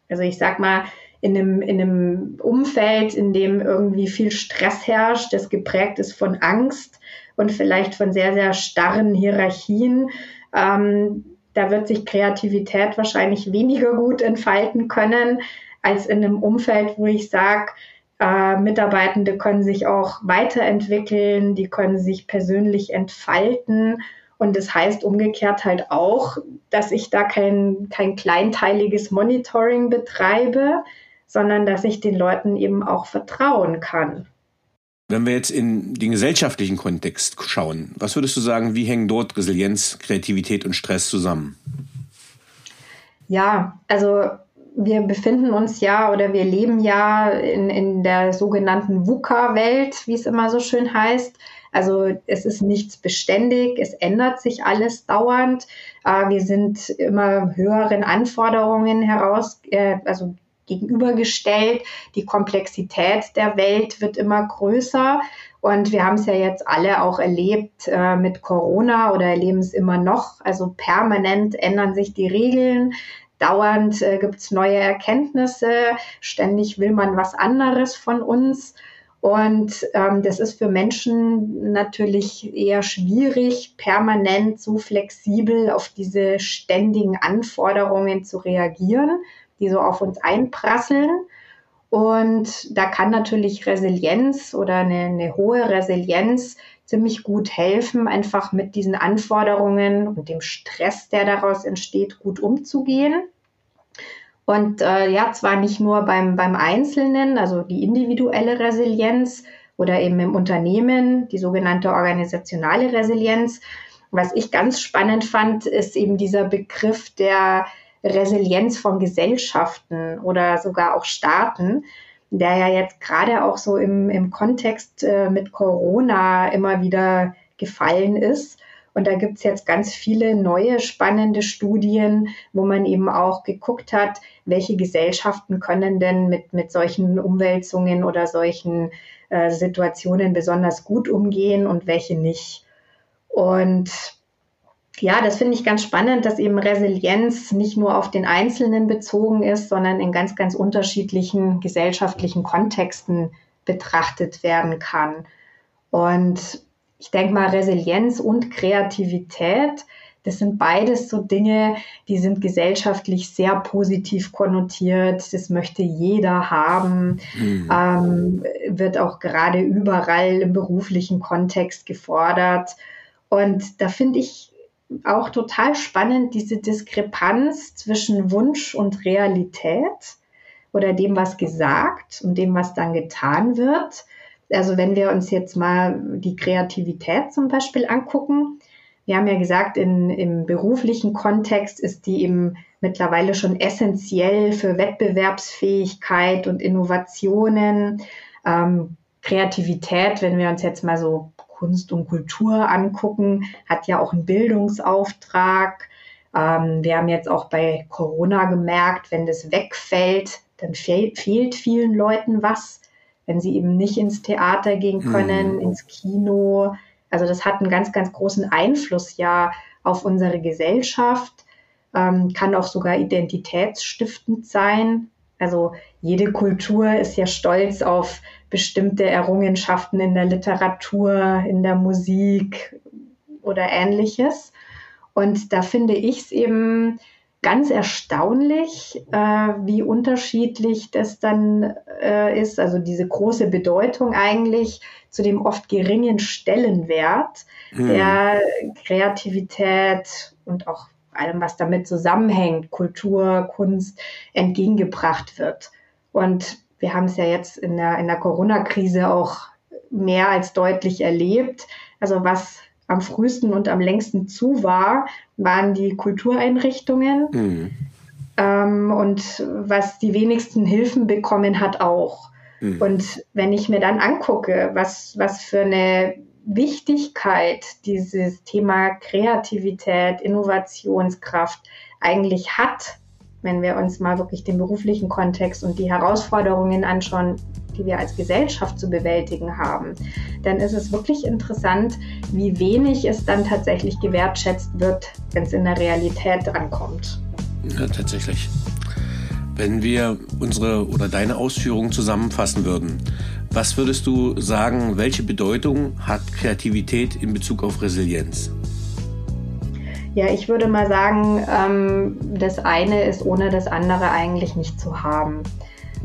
Also ich sag mal, in einem, in einem Umfeld, in dem irgendwie viel Stress herrscht, das geprägt ist von Angst und vielleicht von sehr, sehr starren Hierarchien, ähm, da wird sich Kreativität wahrscheinlich weniger gut entfalten können, als in einem Umfeld, wo ich sage, äh, Mitarbeitende können sich auch weiterentwickeln, die können sich persönlich entfalten und das heißt umgekehrt halt auch, dass ich da kein, kein kleinteiliges Monitoring betreibe, sondern dass ich den Leuten eben auch vertrauen kann.
Wenn wir jetzt in den gesellschaftlichen Kontext schauen, was würdest du sagen, wie hängen dort Resilienz, Kreativität und Stress zusammen?
Ja, also wir befinden uns ja oder wir leben ja in, in der sogenannten VUCA-Welt, wie es immer so schön heißt. Also es ist nichts beständig, es ändert sich alles dauernd. Äh, wir sind immer höheren Anforderungen heraus, äh, also gegenübergestellt. Die Komplexität der Welt wird immer größer. Und wir haben es ja jetzt alle auch erlebt äh, mit Corona oder erleben es immer noch. Also permanent ändern sich die Regeln. dauernd äh, gibt es neue Erkenntnisse, ständig will man was anderes von uns. Und ähm, das ist für Menschen natürlich eher schwierig, permanent so flexibel auf diese ständigen Anforderungen zu reagieren, die so auf uns einprasseln. Und da kann natürlich Resilienz oder eine, eine hohe Resilienz ziemlich gut helfen, einfach mit diesen Anforderungen und dem Stress, der daraus entsteht, gut umzugehen. Und äh, ja, zwar nicht nur beim, beim Einzelnen, also die individuelle Resilienz oder eben im Unternehmen, die sogenannte organisationale Resilienz. Was ich ganz spannend fand, ist eben dieser Begriff der Resilienz von Gesellschaften oder sogar auch Staaten, der ja jetzt gerade auch so im, im Kontext äh, mit Corona immer wieder gefallen ist. Und da gibt es jetzt ganz viele neue spannende Studien, wo man eben auch geguckt hat, welche Gesellschaften können denn mit, mit solchen Umwälzungen oder solchen äh, Situationen besonders gut umgehen und welche nicht. Und ja, das finde ich ganz spannend, dass eben Resilienz nicht nur auf den Einzelnen bezogen ist, sondern in ganz, ganz unterschiedlichen gesellschaftlichen Kontexten betrachtet werden kann. Und ich denke mal, Resilienz und Kreativität, das sind beides so Dinge, die sind gesellschaftlich sehr positiv konnotiert. Das möchte jeder haben, mhm. ähm, wird auch gerade überall im beruflichen Kontext gefordert. Und da finde ich auch total spannend, diese Diskrepanz zwischen Wunsch und Realität oder dem, was gesagt und dem, was dann getan wird. Also wenn wir uns jetzt mal die Kreativität zum Beispiel angucken, wir haben ja gesagt, in, im beruflichen Kontext ist die eben mittlerweile schon essentiell für Wettbewerbsfähigkeit und Innovationen. Ähm, Kreativität, wenn wir uns jetzt mal so Kunst und Kultur angucken, hat ja auch einen Bildungsauftrag. Ähm, wir haben jetzt auch bei Corona gemerkt, wenn das wegfällt, dann fehl, fehlt vielen Leuten was, wenn sie eben nicht ins Theater gehen können, mhm. ins Kino. Also das hat einen ganz, ganz großen Einfluss ja auf unsere Gesellschaft, ähm, kann auch sogar identitätsstiftend sein. Also jede Kultur ist ja stolz auf bestimmte Errungenschaften in der Literatur, in der Musik oder ähnliches. Und da finde ich es eben ganz erstaunlich, äh, wie unterschiedlich das dann äh, ist. Also diese große Bedeutung eigentlich zu dem oft geringen Stellenwert hm. der Kreativität und auch allem, was damit zusammenhängt, Kultur, Kunst, entgegengebracht wird. Und wir haben es ja jetzt in der, in der Corona-Krise auch mehr als deutlich erlebt. Also was am frühesten und am längsten zu war, waren die Kultureinrichtungen. Mhm. Ähm, und was die wenigsten Hilfen bekommen hat auch. Mhm. Und wenn ich mir dann angucke, was, was für eine Wichtigkeit dieses Thema Kreativität, Innovationskraft eigentlich hat, wenn wir uns mal wirklich den beruflichen Kontext und die Herausforderungen anschauen, die wir als Gesellschaft zu bewältigen haben, dann ist es wirklich interessant, wie wenig es dann tatsächlich gewertschätzt wird, wenn es in der Realität ankommt.
Ja, tatsächlich. Wenn wir unsere oder deine Ausführungen zusammenfassen würden, was würdest du sagen, welche Bedeutung hat Kreativität in Bezug auf Resilienz?
Ja, ich würde mal sagen, ähm, das eine ist ohne das andere eigentlich nicht zu haben.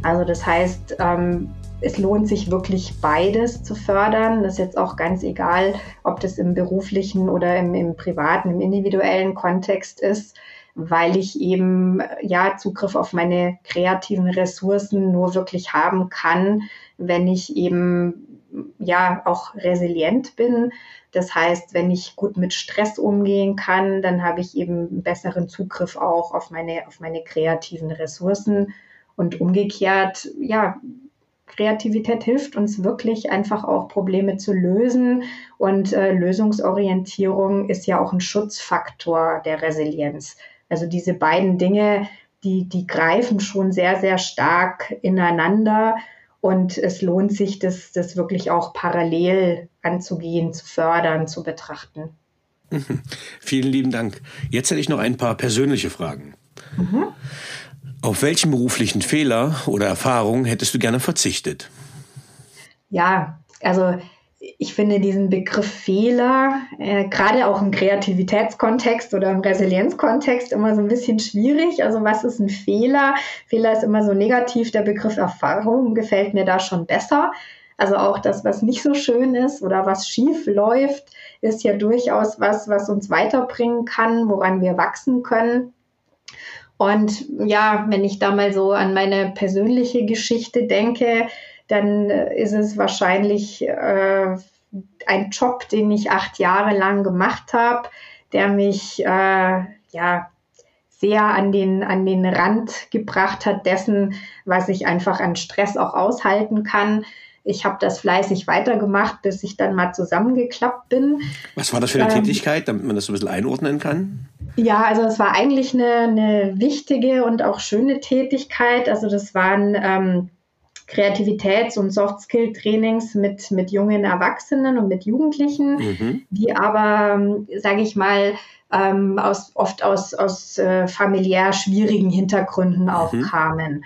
Also das heißt, ähm, es lohnt sich wirklich beides zu fördern. Das ist jetzt auch ganz egal, ob das im beruflichen oder im, im privaten, im individuellen Kontext ist, weil ich eben ja Zugriff auf meine kreativen Ressourcen nur wirklich haben kann, wenn ich eben ja auch resilient bin. Das heißt, wenn ich gut mit Stress umgehen kann, dann habe ich eben besseren Zugriff auch auf meine, auf meine kreativen Ressourcen. Und umgekehrt, ja, Kreativität hilft uns wirklich einfach auch Probleme zu lösen. Und äh, Lösungsorientierung ist ja auch ein Schutzfaktor der Resilienz. Also diese beiden Dinge, die, die greifen schon sehr, sehr stark ineinander. Und es lohnt sich, das, das wirklich auch parallel anzugehen, zu fördern, zu betrachten.
Vielen lieben Dank. Jetzt hätte ich noch ein paar persönliche Fragen. Mhm. Auf welchen beruflichen Fehler oder Erfahrung hättest du gerne verzichtet?
Ja, also ich finde diesen Begriff Fehler, äh, gerade auch im Kreativitätskontext oder im Resilienzkontext, immer so ein bisschen schwierig. Also was ist ein Fehler? Fehler ist immer so negativ. Der Begriff Erfahrung gefällt mir da schon besser. Also auch das, was nicht so schön ist oder was schief läuft, ist ja durchaus was, was uns weiterbringen kann, woran wir wachsen können. Und ja, wenn ich da mal so an meine persönliche Geschichte denke, dann äh, ist es wahrscheinlich äh, ein Job, den ich acht Jahre lang gemacht habe, der mich äh, ja sehr an den, an den Rand gebracht hat dessen, was ich einfach an Stress auch aushalten kann. Ich habe das fleißig weitergemacht, bis ich dann mal zusammengeklappt bin.
Was war das für eine ähm, Tätigkeit, damit man das so ein bisschen einordnen kann?
Ja, also es war eigentlich eine, eine wichtige und auch schöne Tätigkeit. Also das waren ähm, Kreativitäts- und Soft-Skill-Trainings mit, mit jungen Erwachsenen und mit Jugendlichen, mhm. die aber, ähm, sage ich mal, ähm, aus, oft aus, aus äh, familiär schwierigen Hintergründen auch mhm. kamen.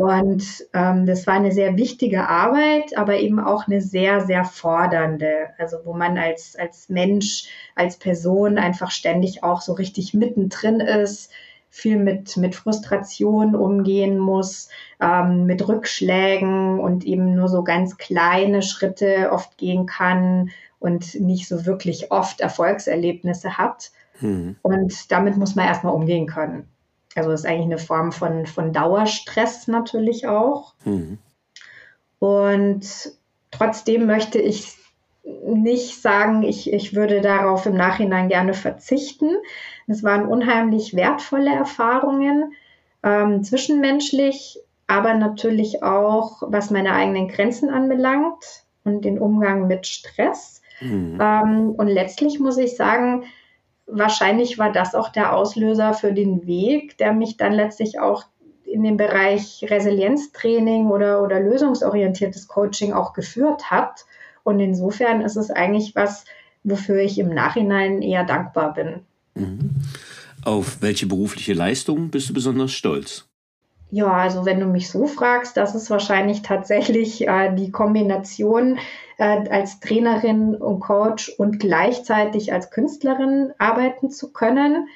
Und ähm, das war eine sehr wichtige Arbeit, aber eben auch eine sehr, sehr fordernde. Also wo man als, als Mensch, als Person einfach ständig auch so richtig mittendrin ist, viel mit, mit Frustration umgehen muss, ähm, mit Rückschlägen und eben nur so ganz kleine Schritte oft gehen kann und nicht so wirklich oft Erfolgserlebnisse hat. Hm. Und damit muss man erstmal umgehen können. Also ist eigentlich eine Form von, von Dauerstress natürlich auch. Mhm. Und trotzdem möchte ich nicht sagen, ich, ich würde darauf im Nachhinein gerne verzichten. Es waren unheimlich wertvolle Erfahrungen, ähm, zwischenmenschlich, aber natürlich auch, was meine eigenen Grenzen anbelangt und den Umgang mit Stress. Mhm. Ähm, und letztlich muss ich sagen, wahrscheinlich war das auch der Auslöser für den Weg, der mich dann letztlich auch in den Bereich Resilienztraining oder, oder lösungsorientiertes Coaching auch geführt hat. Und insofern ist es eigentlich was, wofür ich im Nachhinein eher dankbar bin.
Mhm. Auf welche berufliche Leistung bist du besonders stolz?
Ja, also wenn du mich so fragst, das ist wahrscheinlich tatsächlich äh, die Kombination äh, als Trainerin und Coach und gleichzeitig als Künstlerin arbeiten zu können.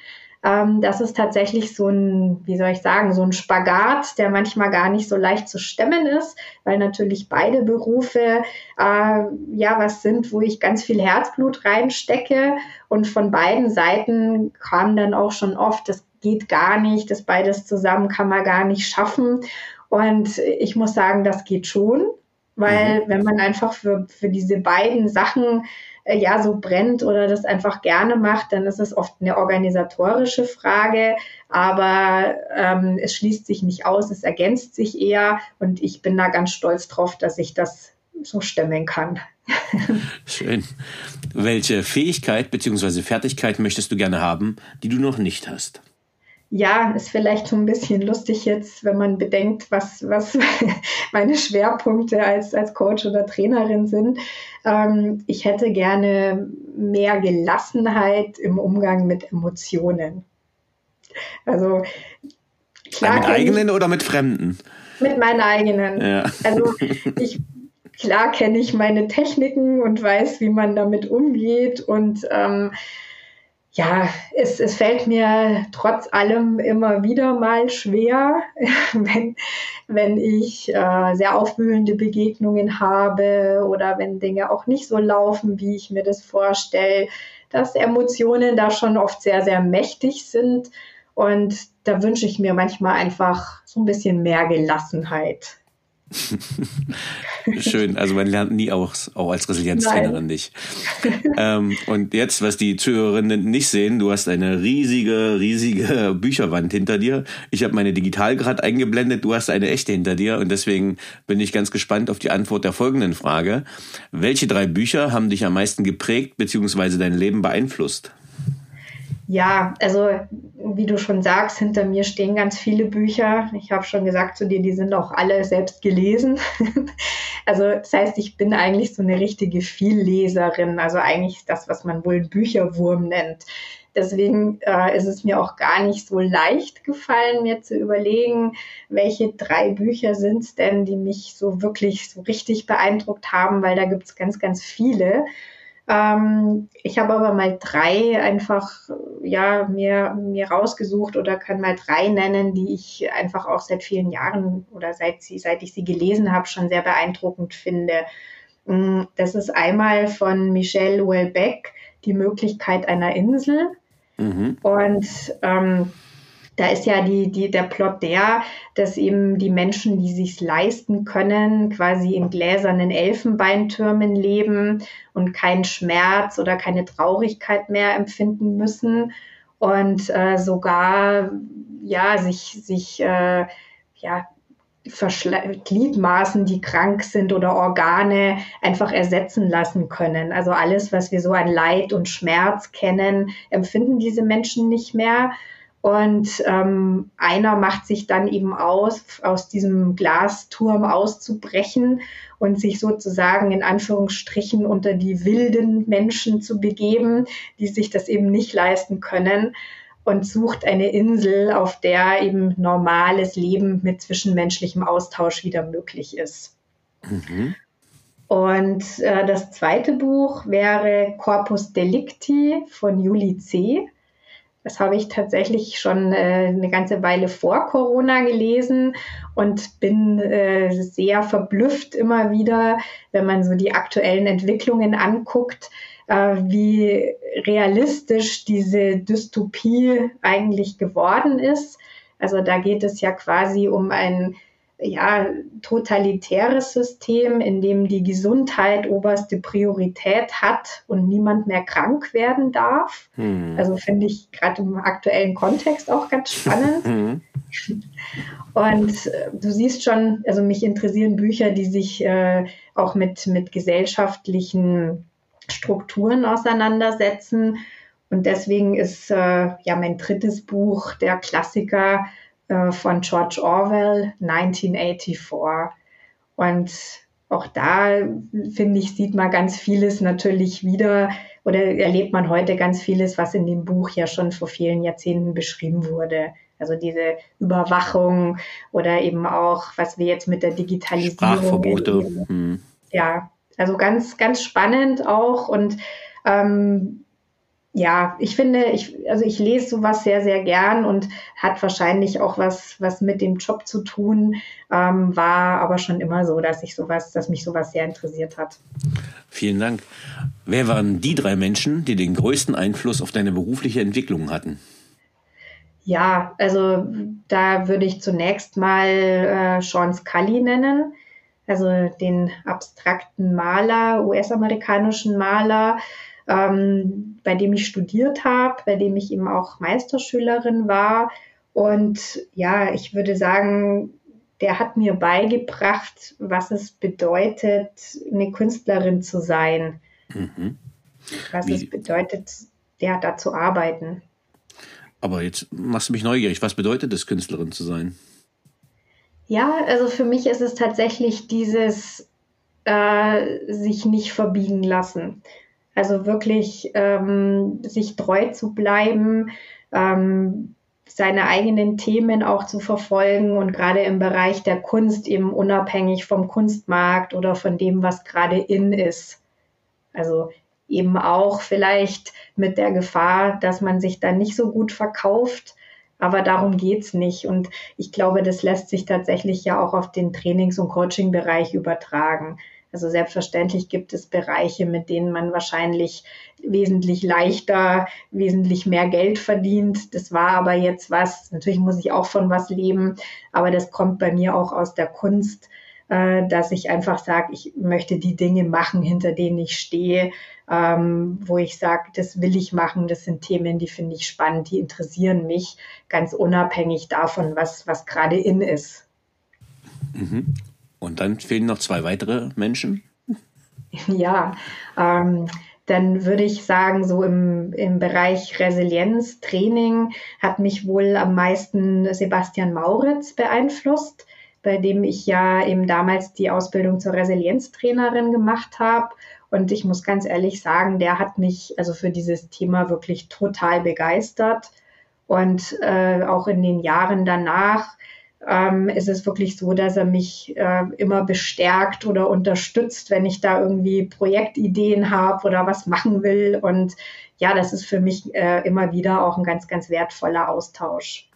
Ähm, das ist tatsächlich so ein, wie soll ich sagen, so ein Spagat, der manchmal gar nicht so leicht zu stemmen ist, weil natürlich beide Berufe äh, ja was sind, wo ich ganz viel Herzblut reinstecke. Und von beiden Seiten kam dann auch schon oft das geht gar nicht, das beides zusammen kann man gar nicht schaffen. Und ich muss sagen, das geht schon, weil mhm. wenn man einfach für, für diese beiden Sachen äh, ja so brennt oder das einfach gerne macht, dann ist es oft eine organisatorische Frage, aber ähm, es schließt sich nicht aus, es ergänzt sich eher und ich bin da ganz stolz drauf, dass ich das so stemmen kann.
Schön. Welche Fähigkeit bzw. Fertigkeit möchtest du gerne haben, die du noch nicht hast?
Ja, ist vielleicht so ein bisschen lustig jetzt, wenn man bedenkt, was, was meine Schwerpunkte als, als Coach oder Trainerin sind. Ähm, ich hätte gerne mehr Gelassenheit im Umgang mit Emotionen. Also
klar. Mit eigenen oder mit Fremden?
Mit meinen eigenen. Ja. Also ich klar kenne ich meine Techniken und weiß, wie man damit umgeht und ähm, ja, es, es fällt mir trotz allem immer wieder mal schwer, wenn, wenn ich äh, sehr aufwühlende Begegnungen habe oder wenn Dinge auch nicht so laufen, wie ich mir das vorstelle, dass Emotionen da schon oft sehr, sehr mächtig sind. Und da wünsche ich mir manchmal einfach so ein bisschen mehr Gelassenheit.
Schön, also man lernt nie auch, auch als Resilienztrainerin nicht. ähm, und jetzt, was die Zuhörerinnen nicht sehen, du hast eine riesige, riesige Bücherwand hinter dir. Ich habe meine digital gerade eingeblendet, du hast eine echte hinter dir und deswegen bin ich ganz gespannt auf die Antwort der folgenden Frage. Welche drei Bücher haben dich am meisten geprägt bzw. dein Leben beeinflusst?
Ja, also wie du schon sagst, hinter mir stehen ganz viele Bücher. Ich habe schon gesagt zu dir, die sind auch alle selbst gelesen. also das heißt, ich bin eigentlich so eine richtige Vielleserin, also eigentlich das, was man wohl Bücherwurm nennt. Deswegen äh, ist es mir auch gar nicht so leicht gefallen, mir zu überlegen, welche drei Bücher sind es denn, die mich so wirklich so richtig beeindruckt haben, weil da gibt es ganz, ganz viele. Ähm, ich habe aber mal drei einfach ja mir, mir rausgesucht oder kann mal drei nennen, die ich einfach auch seit vielen Jahren oder seit sie, seit ich sie gelesen habe, schon sehr beeindruckend finde. Mm, das ist einmal von Michel Houellebecq, Die Möglichkeit einer Insel. Mhm. Und ähm, da ist ja die, die, der Plot der, dass eben die Menschen, die sich leisten können, quasi in gläsernen Elfenbeintürmen leben und keinen Schmerz oder keine Traurigkeit mehr empfinden müssen und äh, sogar ja sich sich äh, ja Gliedmaßen, die krank sind oder Organe einfach ersetzen lassen können. Also alles, was wir so an Leid und Schmerz kennen, empfinden diese Menschen nicht mehr. Und ähm, einer macht sich dann eben aus, aus diesem Glasturm auszubrechen und sich sozusagen in Anführungsstrichen unter die wilden Menschen zu begeben, die sich das eben nicht leisten können und sucht eine Insel, auf der eben normales Leben mit zwischenmenschlichem Austausch wieder möglich ist. Mhm. Und äh, das zweite Buch wäre Corpus Delicti von Juli C. Das habe ich tatsächlich schon äh, eine ganze Weile vor Corona gelesen und bin äh, sehr verblüfft immer wieder, wenn man so die aktuellen Entwicklungen anguckt, äh, wie realistisch diese Dystopie eigentlich geworden ist. Also da geht es ja quasi um ein ja, totalitäres System, in dem die Gesundheit oberste Priorität hat und niemand mehr krank werden darf. Hm. Also finde ich gerade im aktuellen Kontext auch ganz spannend. Hm. Und äh, du siehst schon, also mich interessieren Bücher, die sich äh, auch mit, mit gesellschaftlichen Strukturen auseinandersetzen. Und deswegen ist äh, ja mein drittes Buch der Klassiker äh, von George Orwell 1984. Und auch da, finde ich, sieht man ganz vieles natürlich wieder oder erlebt man heute ganz vieles, was in dem Buch ja schon vor vielen Jahrzehnten beschrieben wurde. Also diese Überwachung oder eben auch, was wir jetzt mit der Digitalisierung.
Sprachverbote. Hm.
Ja, also ganz, ganz spannend auch und ähm, ja, ich finde, ich, also ich lese sowas sehr, sehr gern und hat wahrscheinlich auch was, was mit dem Job zu tun, ähm, war aber schon immer so, dass ich sowas, dass mich sowas sehr interessiert hat.
Vielen Dank. Wer waren die drei Menschen, die den größten Einfluss auf deine berufliche Entwicklung hatten?
Ja, also da würde ich zunächst mal äh, Sean Scully nennen also den abstrakten Maler, US-amerikanischen Maler, ähm, bei dem ich studiert habe, bei dem ich eben auch Meisterschülerin war. Und ja, ich würde sagen, der hat mir beigebracht, was es bedeutet, eine Künstlerin zu sein. Mhm. Was Wie? es bedeutet, ja, da zu arbeiten.
Aber jetzt machst du mich neugierig. Was bedeutet es, Künstlerin zu sein?
Ja, also für mich ist es tatsächlich dieses äh, sich nicht verbiegen lassen. Also wirklich ähm, sich treu zu bleiben, ähm, seine eigenen Themen auch zu verfolgen und gerade im Bereich der Kunst eben unabhängig vom Kunstmarkt oder von dem, was gerade in ist. Also eben auch vielleicht mit der Gefahr, dass man sich dann nicht so gut verkauft, aber darum geht's nicht. Und ich glaube, das lässt sich tatsächlich ja auch auf den Trainings- und Coaching-Bereich übertragen. Also selbstverständlich gibt es Bereiche, mit denen man wahrscheinlich wesentlich leichter, wesentlich mehr Geld verdient. Das war aber jetzt was, natürlich muss ich auch von was leben, aber das kommt bei mir auch aus der Kunst, äh, dass ich einfach sage, ich möchte die Dinge machen, hinter denen ich stehe ähm, wo ich sage, das will ich machen, das sind Themen, die finde ich spannend, die interessieren mich, ganz unabhängig davon, was, was gerade in ist.
Mhm. Und dann fehlen noch zwei weitere Menschen?
Ja, ähm, dann würde ich sagen, so im, im Bereich Resilienz, Training hat mich wohl am meisten Sebastian Mauritz beeinflusst, bei dem ich ja eben damals die Ausbildung zur Resilienztrainerin gemacht habe. Und ich muss ganz ehrlich sagen, der hat mich also für dieses Thema wirklich total begeistert. Und äh, auch in den Jahren danach ähm, ist es wirklich so, dass er mich äh, immer bestärkt oder unterstützt, wenn ich da irgendwie Projektideen habe oder was machen will. Und ja, das ist für mich äh, immer wieder auch ein ganz, ganz wertvoller Austausch.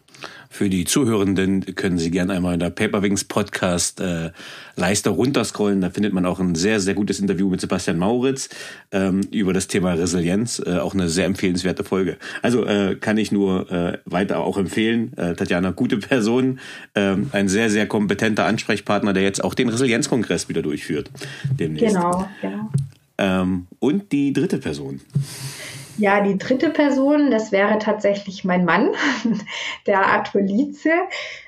Für die Zuhörenden können Sie gerne einmal in der Paperwings Podcast äh, Leiste runterscrollen. Da findet man auch ein sehr, sehr gutes Interview mit Sebastian Mauritz ähm, über das Thema Resilienz. Äh, auch eine sehr empfehlenswerte Folge. Also äh, kann ich nur äh, weiter auch empfehlen. Äh, Tatjana, gute Person, äh, ein sehr, sehr kompetenter Ansprechpartner, der jetzt auch den Resilienzkongress wieder durchführt.
Demnächst. Genau, genau.
Ähm, und die dritte Person.
Ja, die dritte Person, das wäre tatsächlich mein Mann, der Arthur Lietze,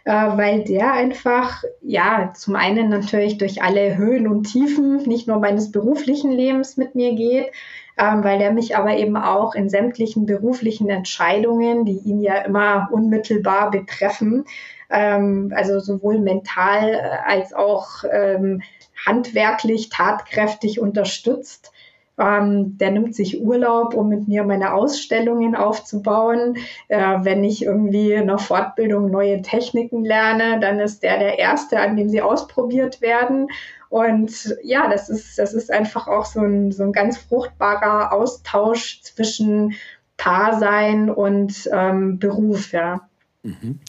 äh, weil der einfach, ja, zum einen natürlich durch alle Höhen und Tiefen, nicht nur meines beruflichen Lebens mit mir geht, ähm, weil der mich aber eben auch in sämtlichen beruflichen Entscheidungen, die ihn ja immer unmittelbar betreffen, ähm, also sowohl mental äh, als auch ähm, handwerklich tatkräftig unterstützt. Ähm, der nimmt sich Urlaub, um mit mir meine Ausstellungen aufzubauen. Äh, wenn ich irgendwie in der Fortbildung neue Techniken lerne, dann ist der der Erste, an dem sie ausprobiert werden. Und ja, das ist, das ist einfach auch so ein, so ein ganz fruchtbarer Austausch zwischen Paarsein und ähm, Beruf, ja.
Mhm.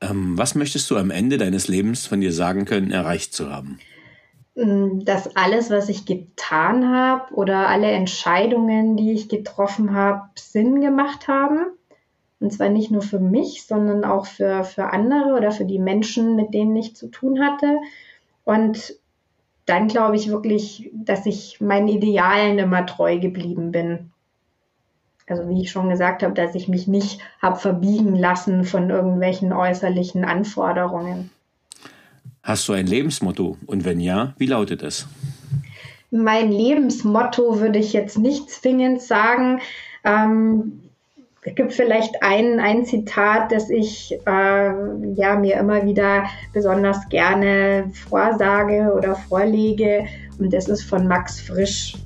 Ähm, was möchtest du am Ende deines Lebens von dir sagen können, erreicht zu haben?
Mm, dass alles, was ich getan habe oder alle Entscheidungen, die ich getroffen habe, Sinn gemacht haben. Und zwar nicht nur für mich, sondern auch für, für andere oder für die Menschen, mit denen ich zu tun hatte. Und dann glaube ich wirklich, dass ich meinen Idealen immer treu geblieben bin. Also wie ich schon gesagt habe, dass ich mich nicht habe verbiegen lassen von irgendwelchen äußerlichen Anforderungen.
Hast du ein Lebensmotto? Und wenn ja, wie lautet es?
Mein Lebensmotto würde ich jetzt nicht zwingend sagen. Ähm, es gibt vielleicht ein, ein Zitat, das ich äh, ja, mir immer wieder besonders gerne vorsage oder vorlege. Und das ist von Max Frisch.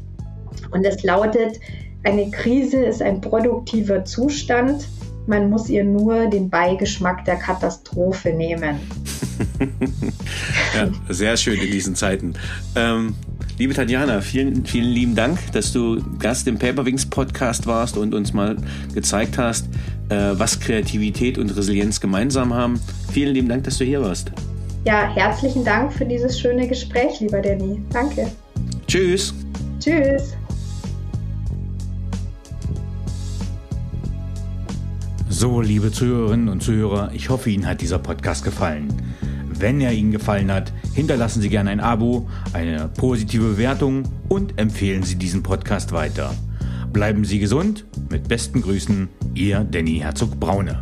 Und es lautet, eine Krise ist ein produktiver Zustand. Man muss ihr nur den Beigeschmack der Katastrophe nehmen.
ja, sehr schön in diesen Zeiten. Ähm, liebe Tatjana, vielen, vielen lieben Dank, dass du Gast im Paperwings Podcast warst und uns mal gezeigt hast, äh, was Kreativität und Resilienz gemeinsam haben. Vielen lieben Dank, dass du hier warst.
Ja, herzlichen Dank für dieses schöne Gespräch, lieber Danny. Danke.
Tschüss.
Tschüss.
So, liebe Zuhörerinnen und Zuhörer, ich hoffe, Ihnen hat dieser Podcast gefallen. Wenn er Ihnen gefallen hat, hinterlassen Sie gerne ein Abo, eine positive Bewertung und empfehlen Sie diesen Podcast weiter. Bleiben Sie gesund. Mit besten Grüßen, Ihr Danny Herzog Braune.